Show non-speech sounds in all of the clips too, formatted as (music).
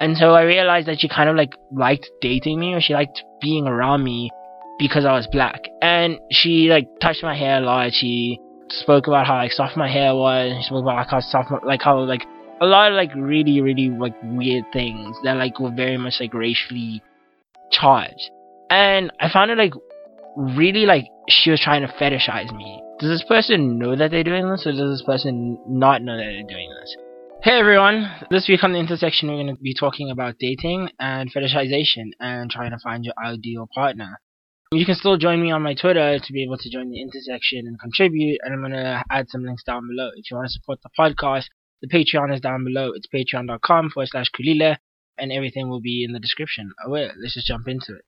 And so I realized that she kind of like liked dating me or she liked being around me because I was black. And she like touched my hair a lot. She spoke about how like soft my hair was. She spoke about like how soft, my, like how like a lot of like really really like weird things that like were very much like racially charged. And I found it like really like she was trying to fetishize me. Does this person know that they're doing this, or does this person not know that they're doing this? Hey everyone, this week on the intersection we're going to be talking about dating and fetishization and trying to find your ideal partner. You can still join me on my Twitter to be able to join the intersection and contribute, and I'm going to add some links down below. If you want to support the podcast, the Patreon is down below. It's patreon.com forward slash kulile, and everything will be in the description. Oh wait, let's just jump into it.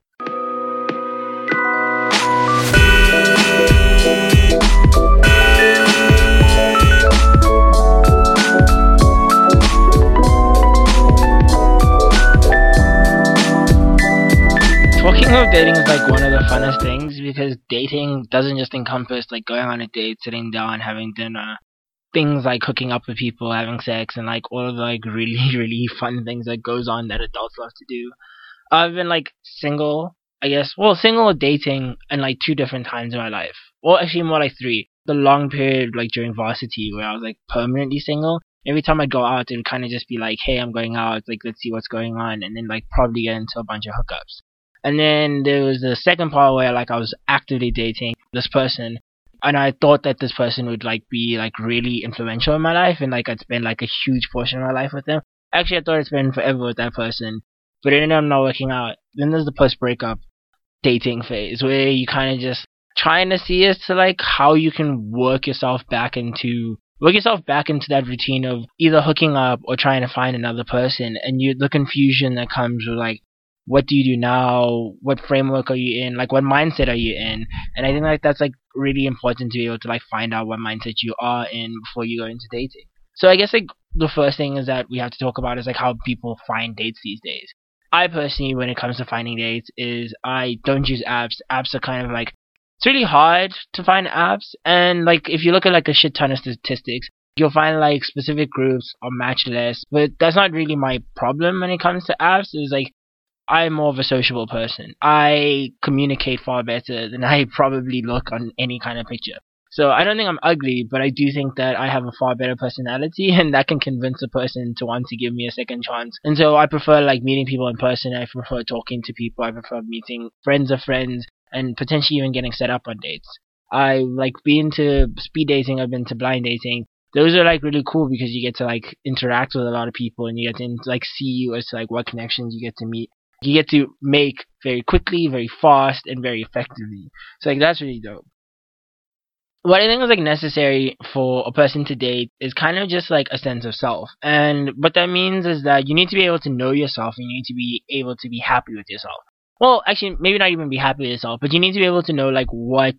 Of dating is like one of the funnest things because dating doesn't just encompass like going on a date, sitting down, having dinner, things like hooking up with people, having sex, and like all of the like really (laughs) really fun things that goes on that adults love to do. I've been like single, I guess, well, single or dating in like two different times in my life. Well, actually more like three. The long period like during varsity where I was like permanently single. Every time I'd go out, it would kind of just be like, hey, I'm going out, like let's see what's going on, and then like probably get into a bunch of hookups. And then there was the second part where like I was actively dating this person and I thought that this person would like be like really influential in my life and like I'd spend like a huge portion of my life with them. Actually I thought I'd spend forever with that person. But it ended up not working out. Then there's the post breakup dating phase where you kinda just trying to see as to like how you can work yourself back into work yourself back into that routine of either hooking up or trying to find another person and you the confusion that comes with like what do you do now? What framework are you in? Like what mindset are you in? And I think like that's like really important to be able to like find out what mindset you are in before you go into dating. So I guess like the first thing is that we have to talk about is like how people find dates these days. I personally, when it comes to finding dates, is I don't use apps. Apps are kind of like it's really hard to find apps, and like if you look at like a shit ton of statistics, you'll find like specific groups or match lists, but that's not really my problem when it comes to apps. Is like I'm more of a sociable person. I communicate far better than I probably look on any kind of picture. So I don't think I'm ugly, but I do think that I have a far better personality (laughs) and that can convince a person to want to give me a second chance. And so I prefer like meeting people in person. I prefer talking to people. I prefer meeting friends of friends and potentially even getting set up on dates. I like being to speed dating. I've been to blind dating. Those are like really cool because you get to like interact with a lot of people and you get to like see as like what connections you get to meet you get to make very quickly, very fast, and very effectively. So like that's really dope. What I think is like necessary for a person to date is kind of just like a sense of self. And what that means is that you need to be able to know yourself and you need to be able to be happy with yourself. Well, actually, maybe not even be happy with yourself, but you need to be able to know like what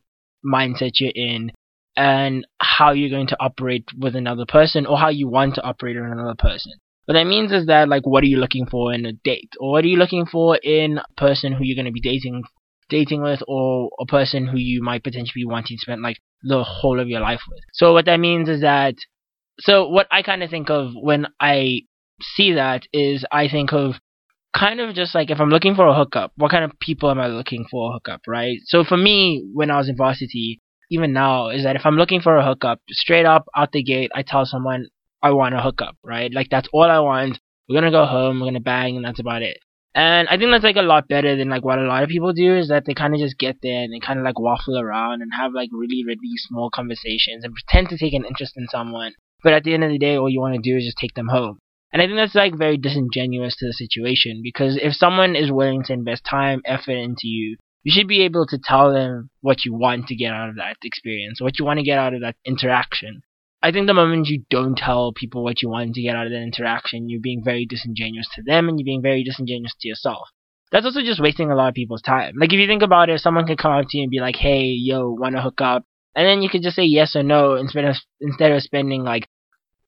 mindset you're in and how you're going to operate with another person or how you want to operate with another person. What that means is that like what are you looking for in a date? Or what are you looking for in a person who you're gonna be dating dating with or a person who you might potentially be wanting to spend like the whole of your life with. So what that means is that so what I kind of think of when I see that is I think of kind of just like if I'm looking for a hookup, what kind of people am I looking for a hookup, right? So for me, when I was in varsity, even now, is that if I'm looking for a hookup, straight up out the gate, I tell someone I want to hook up, right? Like that's all I want. We're gonna go home, we're gonna bang, and that's about it. And I think that's like a lot better than like what a lot of people do is that they kind of just get there and they kind of like waffle around and have like really really small conversations and pretend to take an interest in someone. But at the end of the day, all you want to do is just take them home. And I think that's like very disingenuous to the situation because if someone is willing to invest time, effort into you, you should be able to tell them what you want to get out of that experience, what you want to get out of that interaction. I think the moment you don't tell people what you want to get out of that interaction, you're being very disingenuous to them and you're being very disingenuous to yourself. That's also just wasting a lot of people's time. Like if you think about it, someone could come up to you and be like, "Hey, yo, wanna hook up?" And then you could just say yes or no instead of instead of spending like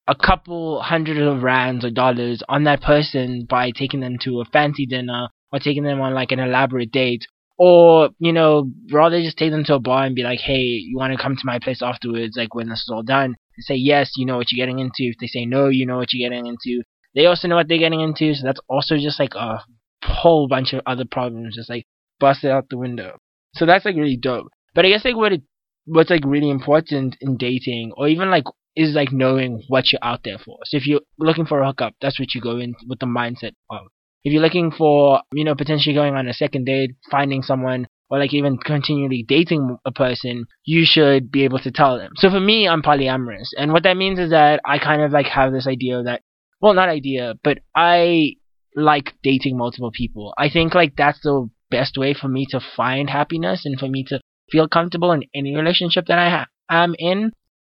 a couple hundred of rands or dollars on that person by taking them to a fancy dinner or taking them on like an elaborate date or you know rather just take them to a bar and be like hey you want to come to my place afterwards like when this is all done say yes, you know what you're getting into. If they say no, you know what you're getting into. They also know what they're getting into, so that's also just like a whole bunch of other problems just like busted out the window. So that's like really dope. But I guess like what it what's like really important in dating or even like is like knowing what you're out there for. So if you're looking for a hookup, that's what you go in with the mindset of. If you're looking for, you know, potentially going on a second date, finding someone or like even continually dating a person, you should be able to tell them. So for me, I'm polyamorous. And what that means is that I kind of like have this idea that, well, not idea, but I like dating multiple people. I think like that's the best way for me to find happiness and for me to feel comfortable in any relationship that I ha- am in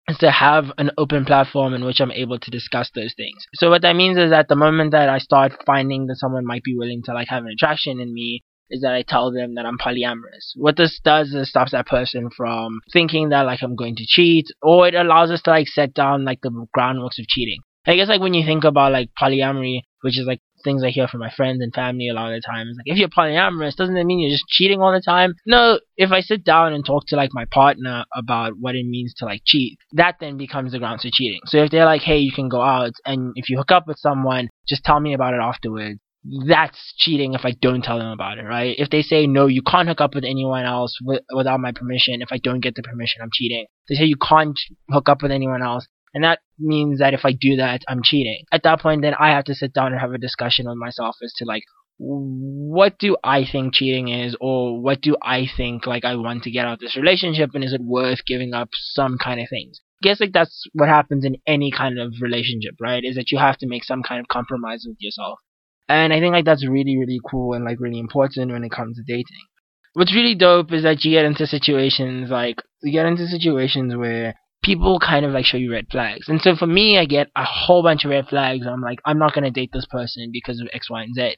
is to have an open platform in which I'm able to discuss those things. So what that means is that the moment that I start finding that someone might be willing to like have an attraction in me, is that I tell them that I'm polyamorous. What this does is stops that person from thinking that like I'm going to cheat, or it allows us to like set down like the groundworks of cheating. I guess like when you think about like polyamory, which is like things I hear from my friends and family a lot of the time, like if you're polyamorous, doesn't that mean you're just cheating all the time? No, if I sit down and talk to like my partner about what it means to like cheat, that then becomes the grounds for cheating. So if they're like, hey, you can go out and if you hook up with someone, just tell me about it afterwards that's cheating if I don't tell them about it, right? If they say, no, you can't hook up with anyone else with, without my permission, if I don't get the permission, I'm cheating. They say you can't hook up with anyone else, and that means that if I do that, I'm cheating. At that point, then I have to sit down and have a discussion with myself as to like, what do I think cheating is, or what do I think like I want to get out of this relationship, and is it worth giving up some kind of things? I guess like that's what happens in any kind of relationship, right? Is that you have to make some kind of compromise with yourself. And I think like that's really, really cool and like really important when it comes to dating. What's really dope is that you get into situations like you get into situations where people kind of like show you red flags. And so for me, I get a whole bunch of red flags. I'm like, I'm not gonna date this person because of X, Y, and Z.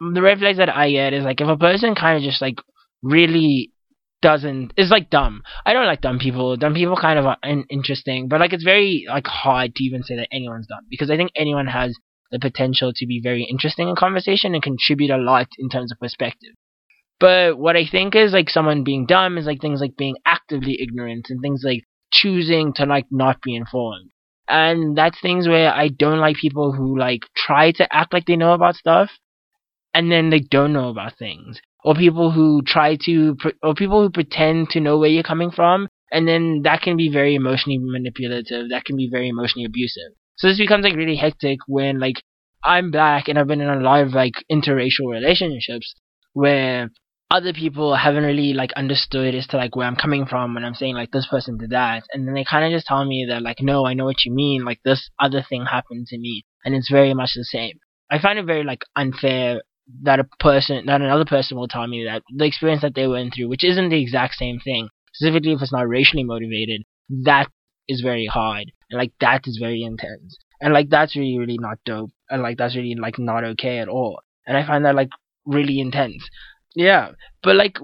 The red flags that I get is like if a person kind of just like really doesn't is like dumb. I don't like dumb people. Dumb people kind of are interesting, but like it's very like hard to even say that anyone's dumb because I think anyone has the potential to be very interesting in conversation and contribute a lot in terms of perspective. But what I think is like someone being dumb is like things like being actively ignorant and things like choosing to like not be informed. And that's things where I don't like people who like try to act like they know about stuff and then they don't know about things. Or people who try to, or people who pretend to know where you're coming from and then that can be very emotionally manipulative. That can be very emotionally abusive. So this becomes like really hectic when like I'm black and I've been in a lot of like interracial relationships where other people haven't really like understood as to like where I'm coming from when I'm saying like this person did that. And then they kind of just tell me that like no I know what you mean. Like this other thing happened to me. And it's very much the same. I find it very like unfair that a person that another person will tell me that the experience that they went through which isn't the exact same thing specifically if it's not racially motivated that is very hard and like that is very intense. And like that's really really not dope. And like that's really like not okay at all. And i find that like really intense. Yeah. But like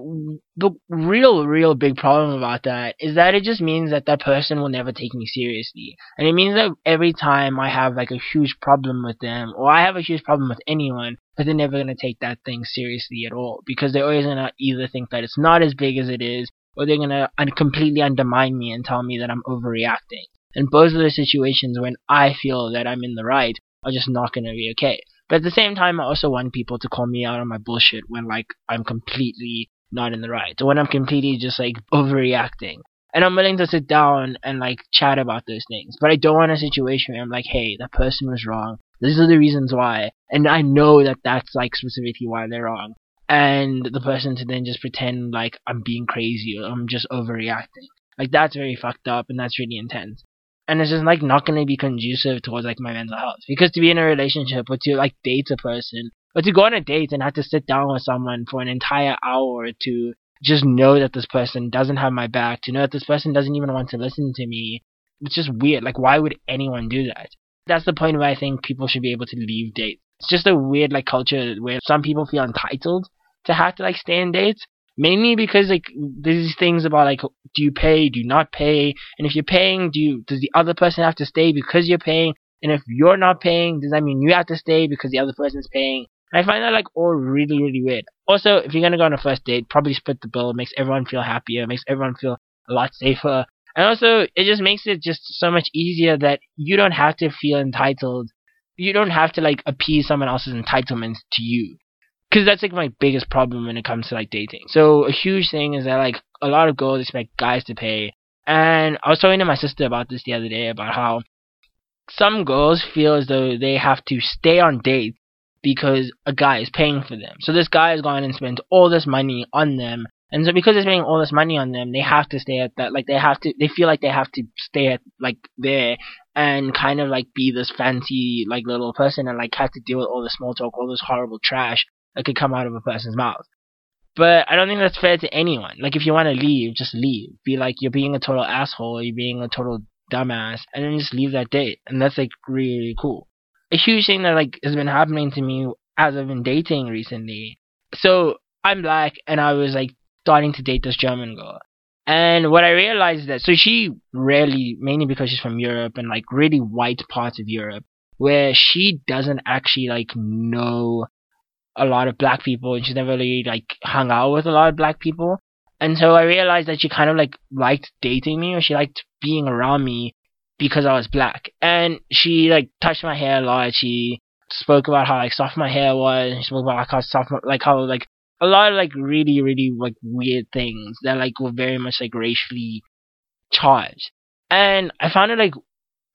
the real real big problem about that is that it just means that that person will never take me seriously. And it means that every time i have like a huge problem with them or i have a huge problem with anyone that they're never going to take that thing seriously at all. Because they're always going to either think that it's not as big as it is or they're going to completely undermine me and tell me that I'm overreacting. And both of the situations when I feel that I'm in the right are just not going to be okay. But at the same time, I also want people to call me out on my bullshit when like I'm completely not in the right, or when I'm completely just like overreacting. And I'm willing to sit down and like chat about those things. But I don't want a situation where I'm like, hey, that person was wrong. These are the reasons why. And I know that that's like specifically why they're wrong and the person to then just pretend like I'm being crazy or I'm just overreacting. Like that's very fucked up and that's really intense. And it's just like not gonna be conducive towards like my mental health. Because to be in a relationship or to like date a person or to go on a date and have to sit down with someone for an entire hour to just know that this person doesn't have my back, to know that this person doesn't even want to listen to me. It's just weird. Like why would anyone do that? That's the point where I think people should be able to leave dates. It's just a weird like culture where some people feel entitled to have to like stay in dates. Mainly because like these things about like do you pay, do you not pay, and if you're paying, do you does the other person have to stay because you're paying? And if you're not paying, does that mean you have to stay because the other person's paying? And I find that like all really, really weird. Also, if you're gonna go on a first date, probably split the bill. It makes everyone feel happier. It makes everyone feel a lot safer. And also, it just makes it just so much easier that you don't have to feel entitled you don't have to like appease someone else's entitlements to you. Cause that's like my biggest problem when it comes to like dating. So a huge thing is that like a lot of girls expect guys to pay. And I was talking to my sister about this the other day about how some girls feel as though they have to stay on dates because a guy is paying for them. So this guy has gone and spent all this money on them and so because they're spending all this money on them, they have to stay at that, like they have to, they feel like they have to stay at, like, there and kind of like be this fancy, like, little person and like have to deal with all the small talk, all this horrible trash that could come out of a person's mouth. But I don't think that's fair to anyone. Like, if you want to leave, just leave. Be like, you're being a total asshole, you're being a total dumbass, and then just leave that date. And that's like really, cool. A huge thing that like has been happening to me as I've been dating recently. So I'm black, and I was like starting to date this German girl. And what I realized is that so she rarely, mainly because she's from Europe and like really white parts of Europe, where she doesn't actually like know a lot of black people and she's never really like hung out with a lot of black people. And so I realized that she kind of like liked dating me or she liked being around me because I was black. And she like touched my hair a lot. She spoke about how like soft my hair was. She spoke about like how soft, like how like a lot of like really really like weird things that like were very much like racially charged and i found it like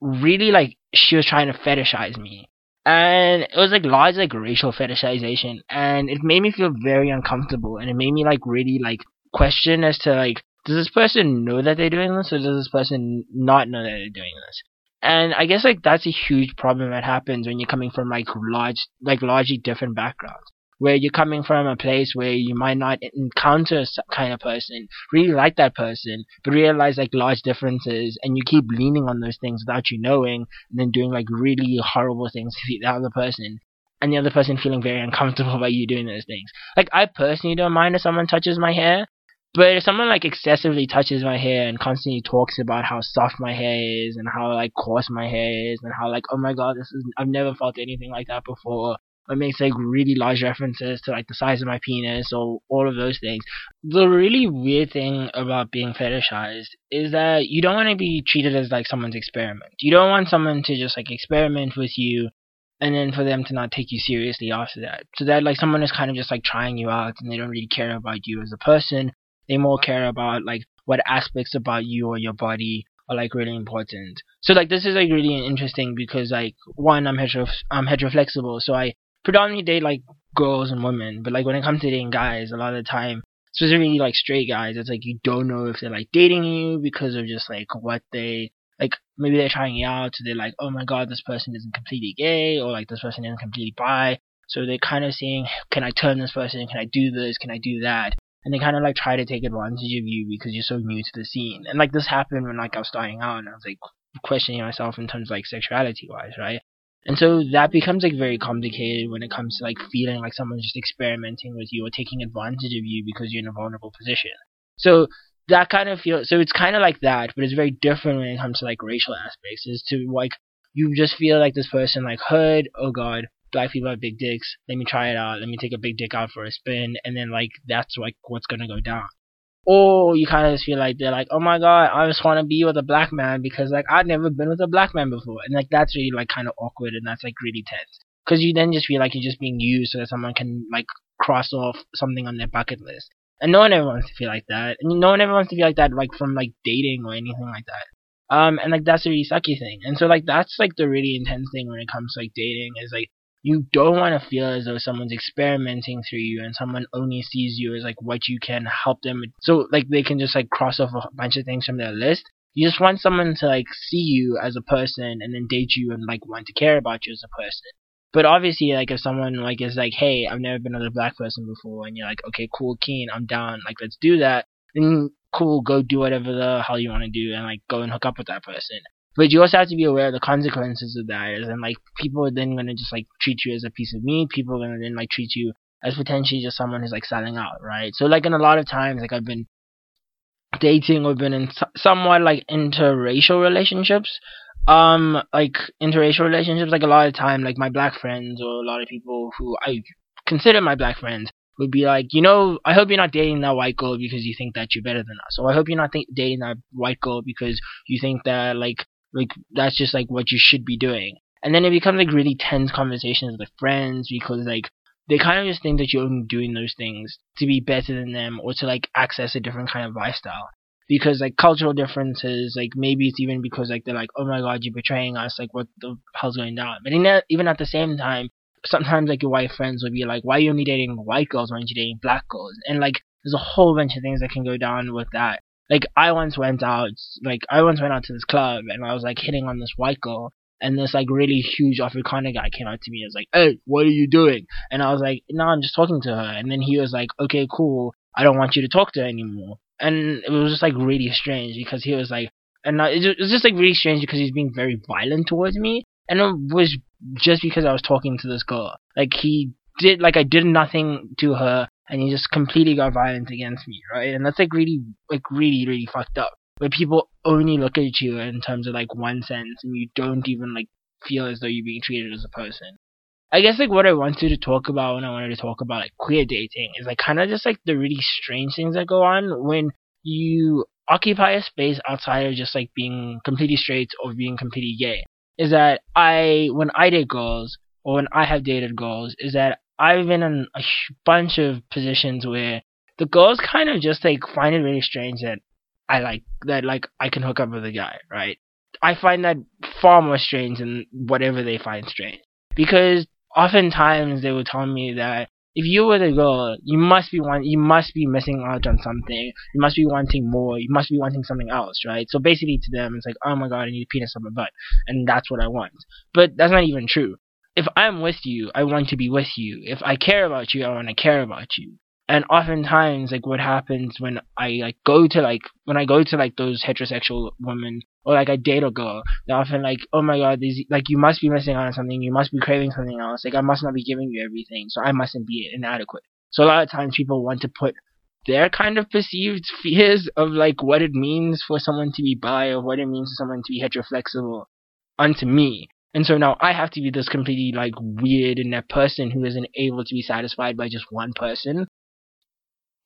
really like she was trying to fetishize me and it was like large like racial fetishization. And it made me feel very uncomfortable. And it made me like really like question as to like does this person know that they're doing this? Or does this person not know that they're doing this? And i guess like that's a huge problem that happens when you're coming from like large like largely different backgrounds where you're coming from a place where you might not encounter some kind of person, really like that person, but realize like large differences, and you keep leaning on those things without you knowing, and then doing like really horrible things to the other person, and the other person feeling very uncomfortable (laughs) about you doing those things. Like I personally don't mind if someone touches my hair, but if someone like excessively touches my hair and constantly talks about how soft my hair is and how like coarse my hair is and how like oh my god this is I've never felt anything like that before it makes like really large references to like the size of my penis or all of those things. The really weird thing about being fetishized is that you don't want to be treated as like someone's experiment. You don't want someone to just like experiment with you and then for them to not take you seriously after that. So that like someone is kind of just like trying you out and they don't really care about you as a person. They more care about like what aspects about you or your body are like really important. So like this is like really interesting because like one I'm hetero I'm heteroflexible, so I predominantly date like girls and women, but like when it comes to dating guys, a lot of the time, specifically like straight guys, it's like you don't know if they're like dating you because of just like what they like. Maybe they're trying you out, so they're like, oh my god, this person isn't completely gay, or like this person isn't completely bi. So they're kind of saying, can I turn this person? Can I do this? Can I do that? And they kind of like try to take advantage of you because you're so new to the scene. And like this happened when like I was starting out, and I was like questioning myself in terms of like sexuality wise, right? And so that becomes like very complicated when it comes to like feeling like someone's just experimenting with you or taking advantage of you because you're in a vulnerable position. So that kind of feel so it's kind of like that, but it's very different when it comes to like racial aspects. Is to like you just feel like this person like heard, oh god, black people have big dicks. Let me try it out. Let me take a big dick out for a spin, and then like that's like what's gonna go down or you kind of just feel like they're like, oh my god, I just want to be with a black man because like I've never been with a black man before, and like that's really like kind of awkward and that's like really tense. Because you then just feel like you're just being used so that someone can like cross off something on their bucket list, and no one ever wants to feel like that, and no one ever wants to feel like that like from like dating or anything like that. Um, and like that's a really sucky thing, and so like that's like the really intense thing when it comes to like dating is like you don't want to feel as though someone's experimenting through you and someone only sees you as like what you can help them with. so like they can just like cross off a bunch of things from their list. You just want someone to like see you as a person and then date you and like want to care about you as a person. But obviously like if someone like is like hey i've never been with a black person before and you're like okay cool keen i'm down like let's do that then cool go do whatever the hell you want to do and like go and hook up with that person but you also have to be aware of the consequences of that. And like people are then gonna just like treat you as a piece of meat. People are gonna then like treat you as potentially just someone who's like selling out, right? So like in a lot of times, like I've been dating or been in somewhat like interracial relationships. Um, like interracial relationships, like a lot of time, like my black friends or a lot of people who I consider my black friends would be like, you know, I hope you're not dating that white girl because you think that you're better than us, or I hope you're not th- dating that white girl because you think that like like that's just like what you should be doing. And then it becomes like really tense conversations with friends because like they kind of just think that you're only doing those things to be better than them or to like access a different kind of lifestyle. Because like cultural differences, like maybe it's even because like they're like, oh my god, you're betraying us, like what the hell's going down? But that, even at the same time, sometimes like your white friends will be like, why are you only dating white girls? Why aren't you dating black girls? And like there's a whole bunch of things that can go down with that. Like I once went out, like I once went out to this club and I was like hitting on this white girl and this like really huge Afrikaner guy came out to me and was like, "Hey, what are you doing?" And I was like, "No, I'm just talking to her." And then he was like, "Okay, cool. I don't want you to talk to her anymore." And it was just like really strange because he was like, and I, it was just like really strange because he's being very violent towards me, and it was just because I was talking to this girl. Like he did, like I did nothing to her, and he just completely got violent against me, right? And that's like really, like really, really fucked up where people only look at you in terms of like one sense and you don't even like feel as though you're being treated as a person. I guess like what I wanted to talk about when I wanted to talk about like queer dating is like kind of just like the really strange things that go on when you occupy a space outside of just like being completely straight or being completely gay. Is that I when I date girls or when I have dated girls is that I've been in a bunch of positions where the girls kind of just like find it really strange that I like that like I can hook up with a guy, right? I find that far more strange than whatever they find strange. Because oftentimes they will tell me that if you were the girl, you must be want you must be missing out on something. You must be wanting more. You must be wanting something else, right? So basically to them it's like, oh my god, I need a penis on my butt, and that's what I want. But that's not even true. If I'm with you, I want to be with you. If I care about you, I want to care about you and oftentimes like what happens when I like go to like when I go to like those heterosexual women or like I date a girl, they're often like, oh my god, these like you must be missing out on something, you must be craving something else, like I must not be giving you everything, so I mustn't be inadequate. So a lot of times people want to put their kind of perceived fears of like what it means for someone to be bi or what it means for someone to be heteroflexible onto me. And so now I have to be this completely like weird and that person who isn't able to be satisfied by just one person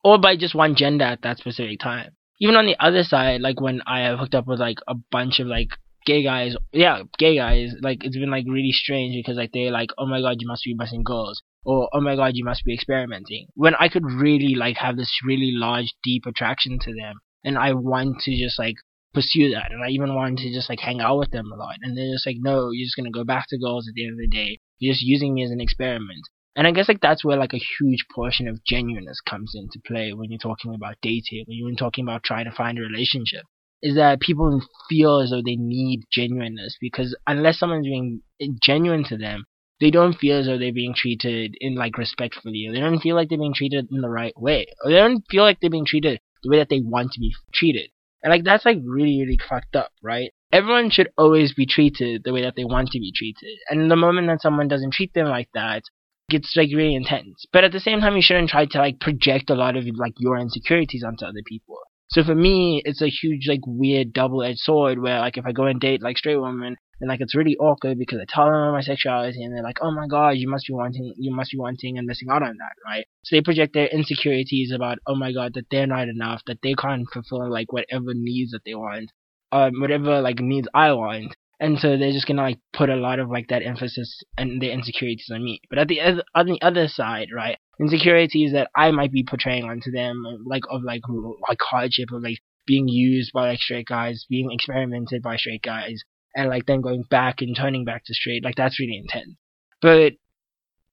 or by just one gender at that specific time. Even on the other side, like when I have hooked up with like a bunch of like gay guys, yeah, gay guys, like it's been like really strange because like they're like, oh my god, you must be busting girls, or oh my god, you must be experimenting. When I could really like have this really large, deep attraction to them, and I want to just like pursue that, and I even wanted to just like hang out with them a lot, and they're just like, no, you're just gonna go back to girls at the end of the day. You're just using me as an experiment. And I guess like that's where like a huge portion of genuineness comes into play when you're talking about dating, when you're talking about trying to find a relationship. Is that people feel as though they need genuineness because unless someone's being genuine to them, they don't feel as though they're being treated in like respectfully. Or they don't feel like they're being treated in the right way. Or they don't feel like they're being treated the way that they want to be treated. And like that's like really, really fucked up, right? Everyone should always be treated the way that they want to be treated. And the moment that someone doesn't treat them like that, gets like really intense. But at the same time, you shouldn't try to like project a lot of like your insecurities onto other people. So for me, it's a huge like weird double-edged sword where like if I go and date like straight women, then like it's really awkward because I tell them my sexuality and they're like, oh my god, you must be wanting, you must be wanting and missing out on that, right? So they project their insecurities about, oh my god, that they're not enough, that they can't fulfill like whatever needs that they want, um, whatever like needs I want, and so they're just gonna like put a lot of like that emphasis and their insecurities on me. But at the on the other side, right, insecurities that I might be portraying onto them, like of like like hardship of like being used by like straight guys, being experimented by straight guys, and like then going back and turning back to straight, like that's really intense. But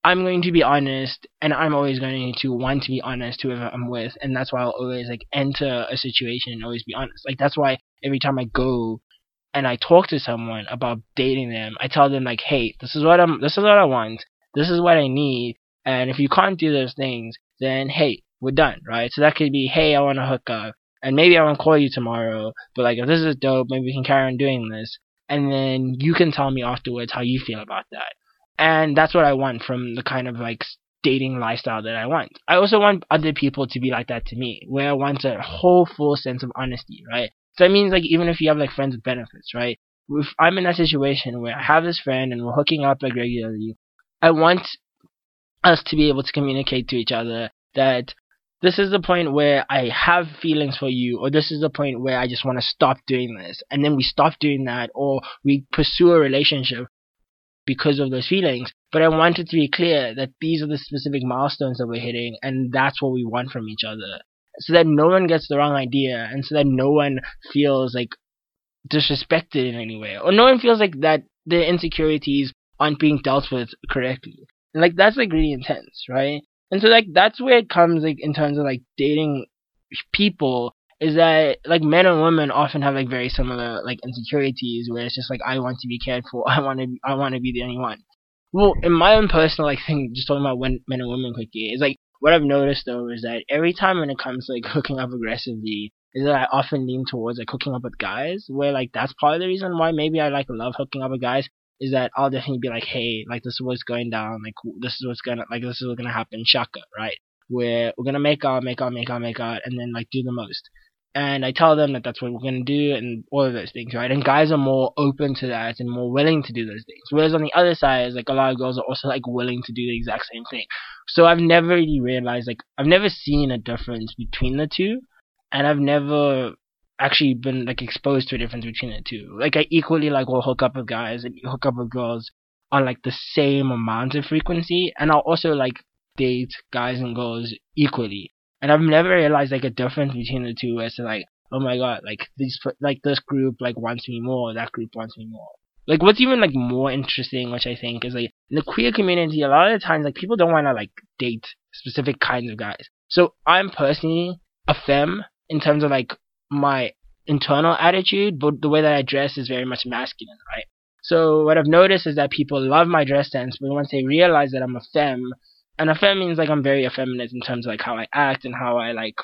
I'm going to be honest, and I'm always going to want to be honest to whoever I'm with, and that's why I'll always like enter a situation and always be honest. Like that's why every time I go and I talk to someone about dating them, I tell them like, hey, this is what I'm, this is what I want, this is what I need, and if you can't do those things, then hey, we're done, right? So that could be, hey, I want to hook up, and maybe I want to call you tomorrow, but like if this is dope, maybe we can carry on doing this, and then you can tell me afterwards how you feel about that. And that's what I want from the kind of like dating lifestyle that I want. I also want other people to be like that to me, where I want a whole full sense of honesty, right? So that means like even if you have like friends with benefits, right? If I'm in that situation where I have this friend and we're hooking up like regularly, I want us to be able to communicate to each other that this is the point where I have feelings for you, or this is the point where I just want to stop doing this, and then we stop doing that, or we pursue a relationship because of those feelings. But I wanted to be clear that these are the specific milestones that we're hitting, and that's what we want from each other. So that no one gets the wrong idea, and so that no one feels like disrespected in any way, or no one feels like that their insecurities aren't being dealt with correctly. And like that's like really intense, right? And so like that's where it comes like in terms of like dating people is that like men and women often have like very similar like insecurities where it's just like I want to be cared for, (laughs) I want to I want to be the only one. Well, in my own personal like (laughs) thing, just talking about when men and women quickly, is like what I've noticed though is that every time when it comes to like (laughs) hooking up aggressively, is that I often lean towards like hooking up with guys, where like that's part of the reason why maybe I like love hooking up with guys is that I'll definitely be like, hey, like this is what's going down, like this is what's gonna like this is what's gonna happen, shaka, right? Where we're gonna make out, make out, make out, make out, and then like do the most and I tell them that that's what we're to do and all of those things, right? And guys are more open to that and more willing to do those things. Whereas on the other side, is like a lot of girls are also like willing to do the exact same thing. So I've never really realized, like, I've never seen a difference between the two, and I've never actually been like exposed to a difference between the two. Like I equally like will hook up with guys and hook up with girls on like the same amount of frequency, and I'll also like date guys and girls equally. And I've never realized like a difference between the two as to like, oh my god, like these like this group like wants me more, that group wants me more. Like what's even like more interesting, which I think is like in the queer community, a lot of the times like people don't want to like date specific kinds of guys. So I'm personally a femme in terms of like my internal attitude, but the way that I dress is very much masculine, right? So what I've noticed is that people love my dress sense, but once they realize that I'm a femme, and a femme means like I'm very effeminate in terms of like how I act and how I like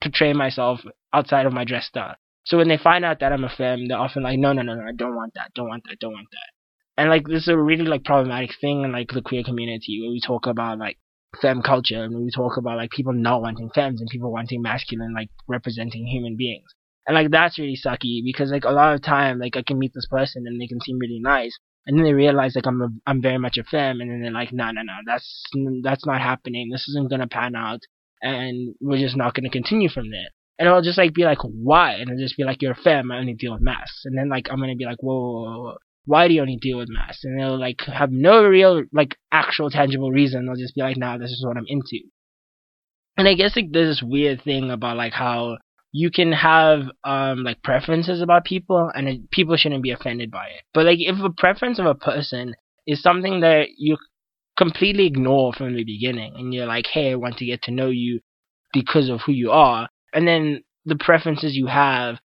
portray myself outside of my dress style. So when they find out that I'm a femme, they're often like, no, no, no, no, I don't want that, don't want that, don't want that. And like this is a really like problematic thing in like the queer community where we talk about like femme culture and we talk about like people not wanting femmes and people wanting masculine like representing human beings. And like that's really sucky because like a lot of time like I can meet this person and they can seem really nice, and then they realize like I'm a, I'm very much a femme, and then they're like, no, no, no, that's that's not happening. This isn't gonna pan out, and we're just not gonna continue from there. And I'll just like be like, why? And I'll just be like, you're a femme, I only deal with mascs. And then like I'm gonna be like, whoa, whoa, whoa, whoa. Why do you only deal with mass? And they'll like have no real like actual tangible reason. They'll just be like, nah, this is what I'm into. And I guess like there's this weird thing about like how you can have um like preferences about people and it, people shouldn't be offended by it. But like if a preference of a person is something that you completely ignore from the beginning and you're like, "Hey, I want to get to know you because of who you are." And then the preferences you have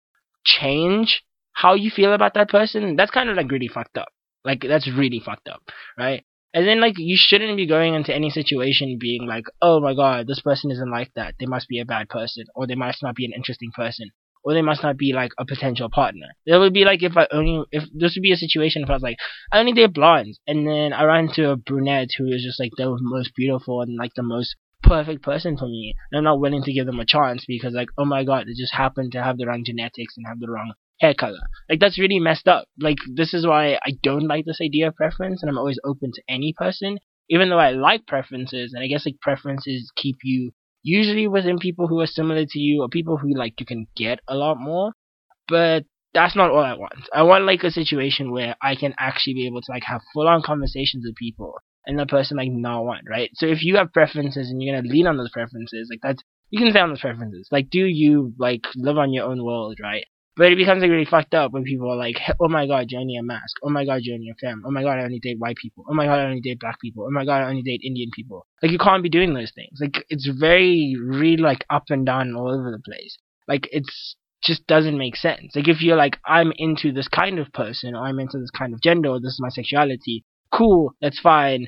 change how you feel about that person. That's kind of like really fucked up. Like that's really fucked up, right? And then like you shouldn't be going into any situation being like, oh my god, this person isn't like that. They must be a bad person, or they must not be an interesting person, or they must not be like a potential partner. It would be like if I only if this would be a situation if I was like, I only date blondes, and then I ran into a brunette who is just like the most beautiful and like the most perfect person for me. And I'm not willing to give them a chance because like, oh my god, they just happen to have the wrong genetics and have the wrong hair color. Like that's really messed up. Like this is why I don't like this idea of preference, and I'm always open to any person, even though I like preferences. And I guess like preferences keep you usually within people who are similar to you or people who like you can get a lot more. But that's not all I want. I want like a situation where I can actually be able to like have full on conversations with people and the person like not want, right? So if you have preferences and you're gonna lean on those preferences, like that's you can say on those preferences. Like do you like live on your own world, right? But it becomes like really fucked up when people are like, oh my god, you only a masc. Oh my god, you only a femme. Oh my god, I only date white people. Oh my god, I only date black people. Oh my god, I only date Indian people. Like you can't be doing those things. Like it's very really like up and down all over the place. Like it's just doesn't make sense. Like if you're like, I'm into this kind of person, or I'm into this kind of gender, or this is my sexuality, cool, that's fine.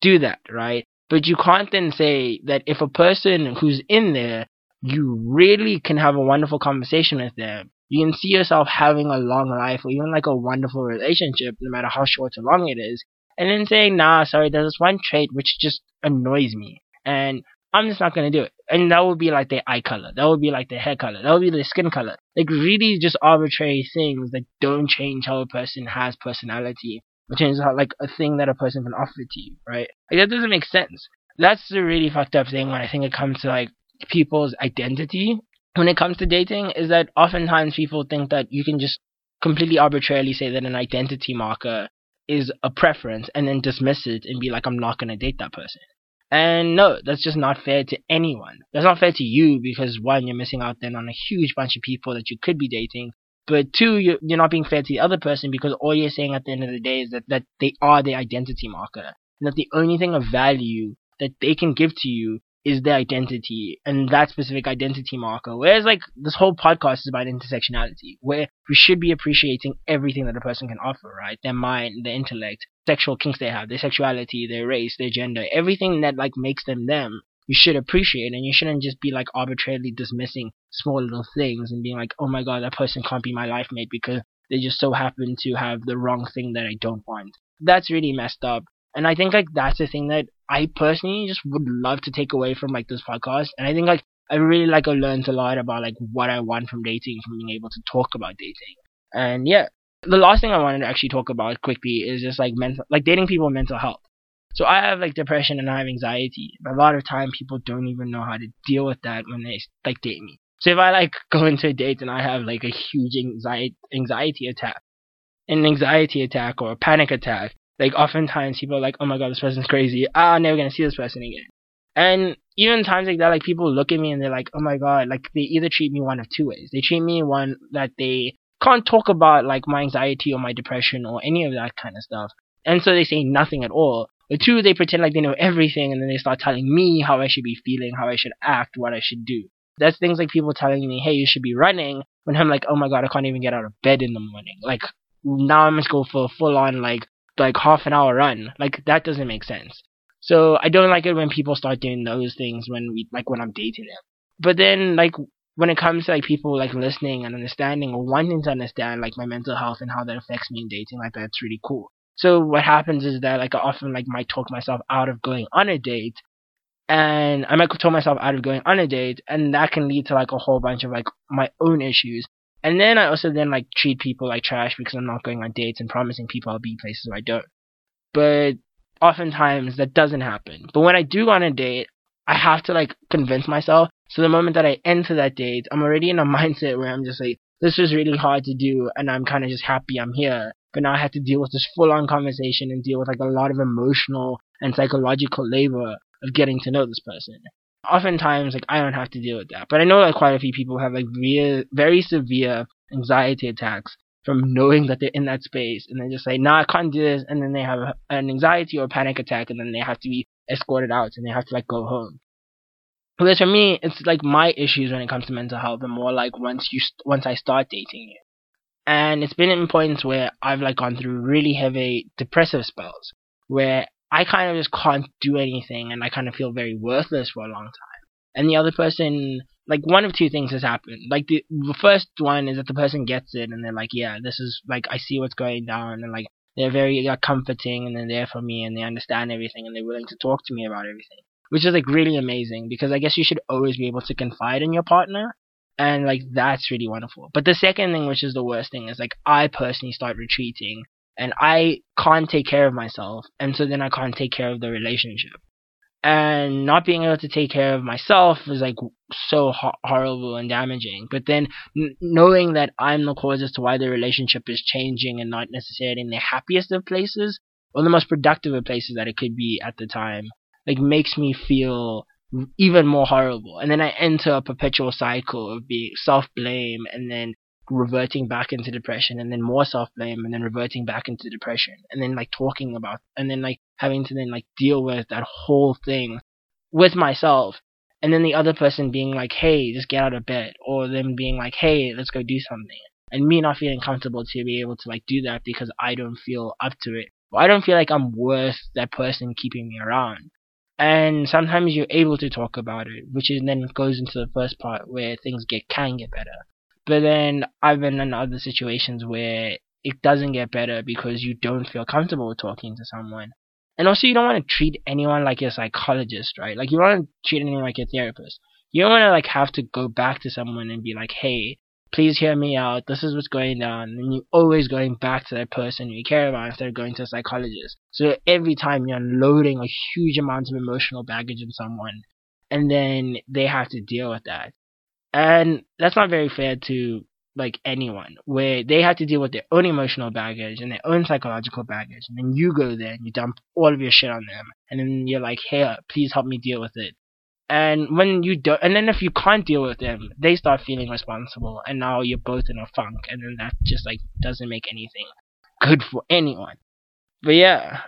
Do that, right? But you can't then say that if a person who's in there you really can have a wonderful conversation with them. You can see yourself having a long life or even like a wonderful relationship, no matter how short or long it is. And then saying, nah, sorry, there's this one trait which just annoys me. And I'm just not gonna do it. And that would be like their eye color. That would be like their hair color. That would be their skin color. Like really just arbitrary things that don't change how a person has personality. Or change how like a thing that a person can offer to you, right? Like that doesn't make sense. That's the really fucked up thing when I think it comes to like people's identity when it comes to dating is that oftentimes people think that you can just completely arbitrarily say that an identity marker is a preference and then dismiss it and be like, I'm not going to date that person. And no, that's just not fair to anyone. That's not fair to you because one, you're missing out then on a huge bunch of people that you could be dating. But two, you're, you're not being fair to the other person because all you're saying at the end of the day is that, that they are the identity marker. And that the only thing of value that they can give to you is their identity and that specific identity marker. Whereas like this whole podcast is about intersectionality, where we should be appreciating everything that a person can offer, right? Their mind, their intellect, sexual kinks they have, their sexuality, their race, their gender, everything that like makes them them. You should appreciate and you shouldn't just be like arbitrarily dismissing small little things and being like, oh my god, that person can't be my life mate because they just so happen to have the wrong thing that I don't want. That's really messed up. And I think like that's the thing that I personally just would love to take away from like this podcast. And I think like I really like I learned a lot about like what I want from dating, from being able to talk about dating. And yeah, the last thing I wanted to actually talk about quickly is just like mental, like dating people mental health. So I have like depression and I have anxiety. A lot of time people don't even know how to deal with that when they like date me. So if I like (laughs) go into a date and I have like a huge anxiety anxiety attack, an anxiety attack or a panic attack, like oftentimes people are like, oh my god, this person's crazy. Ah, I'm never gonna see this person again. And even times like that, like people look at me and they're like, oh my god, like they either treat me one of two ways. They treat me one that they can't talk about like my anxiety or my depression or any of that kind of stuff. And so they say nothing at all. Or two, they pretend like they know everything and then they start telling me how I should be feeling, how I should act, what I should do. That's things like people telling me, hey, you should be running, when I'm like, oh my god, I can't even get out of bed in the morning. Like, now I must go for a full on, like, like half an hour run. Like that doesn't make sense. So I don't like it when people start doing those things when we like when I'm dating them. But then like when it comes to like people like listening and understanding or wanting to understand like my mental health and how that affects me in dating, like that's really cool. So what happens is that like I often like might talk myself out of going on a date and I might talk myself out of going on a date and that can lead to like a whole bunch of like my own issues and then I also then like treat people like trash because I'm not going on dates and promising people I'll be places where I don't. But oftentimes that doesn't happen. But when I do go on a date, I have to like convince myself. So the moment that I enter that date, I'm already in a (laughs) mindset where I'm just like, this was really hard to do and I'm kind of just happy I'm here. But now I have to deal with this full on conversation and deal with like a lot of emotional and psychological labor of getting to know this person oftentimes like I don't have to deal with that. But I know like quite a few people have like very very severe anxiety attacks from knowing that they're in that space and they just say, nah, I can't do this and then they have an anxiety or panic attack and then they have to be escorted out and they have to like go home. Whereas for me, it's like my issues when it comes to mental health are more like once you once I start dating you. And it's been in points where I've like gone through really heavy depressive spells where I kind of just can't do anything and I kind of feel very worthless for a long time. And the other person, like one of two things has happened. Like the, the first one is that the person gets it and they're like, yeah, this is like, I see what's going down and like, they're very uh, comforting and they're there for me and they understand everything and they're willing to talk to me about everything. Which is like really amazing because I guess you should always be able to confide in your partner and like that's really wonderful. But the second thing, which is the worst thing, is like I personally start retreating and I can't take care of myself, and so then I can't take care of the relationship. And not being able to take care of myself is like so ho- horrible and damaging. But then n- knowing that I'm the cause as to why the relationship is changing and not necessarily in the happiest of places or the most productive of places that it could be at the time, like makes me feel even more horrible. And then I enter a perpetual cycle of being self blame and then reverting back into depression and then more self blame and then reverting back into depression and then like talking about and then like having to then like deal with that whole thing with myself and then the other person being like hey just get out of bed or them being like hey let's go do something and me not feeling comfortable to be able to like do that because I don't feel up to it. Or I don't feel like I'm worth that person keeping me around. And sometimes you're able to talk about it which is then goes into the first part where things get can get better but then I've been in other situations where it doesn't get better because you don't feel comfortable talking to someone. And also, you don't want to treat anyone like your psychologist, right? Like, you don't want to treat anyone like your therapist. You don't want to, like, have to go back to someone and be like, hey, please hear me out. This is what's going on. And you're always going back to that person you care about instead of going to a psychologist. So every time you're unloading a huge amount of emotional baggage on someone, and then they have to deal with that. And that's not very fair to like anyone, where they have to deal with their own emotional baggage and their own psychological baggage, and then you go there and you dump all of your shit on them, and then you're like, hey, please help me deal with it. And when you don't, and then if you can't deal with them, they start feeling responsible, and now you're both in a funk, and then that just like doesn't make anything good for anyone. But yeah,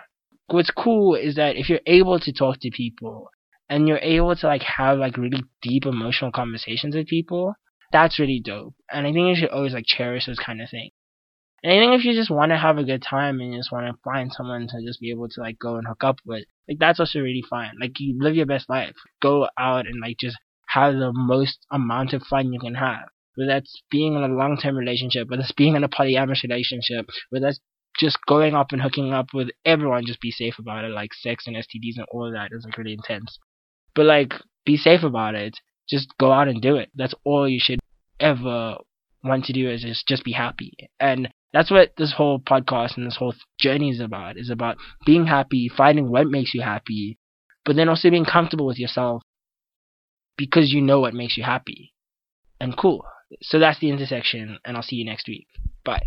what's cool is that if you're able to talk to people and you're able to like have like really deep emotional conversations with people, that's really dope. And I think you should always like cherish those kind of things. And I think if you just want to have a good time and you just want to find someone to just be able to like go and hook up with, like that's also really fine. Like you live your best life. Go out and like just have the most amount of fun you can have. Whether that's being in a long term relationship, whether that's being in a polyamorous relationship, whether that's just going up and hooking up with everyone, just be safe about it. Like sex and STDs and all of that is like really intense. But like, be safe about it. Just go out and do it. That's all you should ever want to do is just, just be happy. And that's what this whole podcast and this whole journey is about. Is about being happy, finding what makes you happy, but then also being comfortable with yourself because you know what makes you happy. And cool. So that's the intersection, and I'll see you next week. Bye.